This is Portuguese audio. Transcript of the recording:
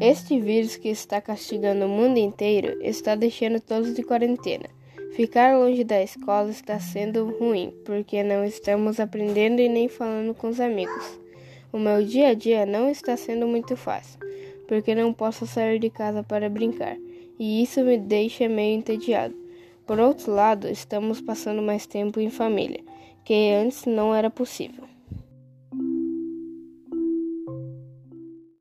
Este vírus que está castigando o mundo inteiro está deixando todos de quarentena. Ficar longe da escola está sendo ruim, porque não estamos aprendendo e nem falando com os amigos. O meu dia a dia não está sendo muito fácil, porque não posso sair de casa para brincar, e isso me deixa meio entediado. Por outro lado, estamos passando mais tempo em família, que antes não era possível.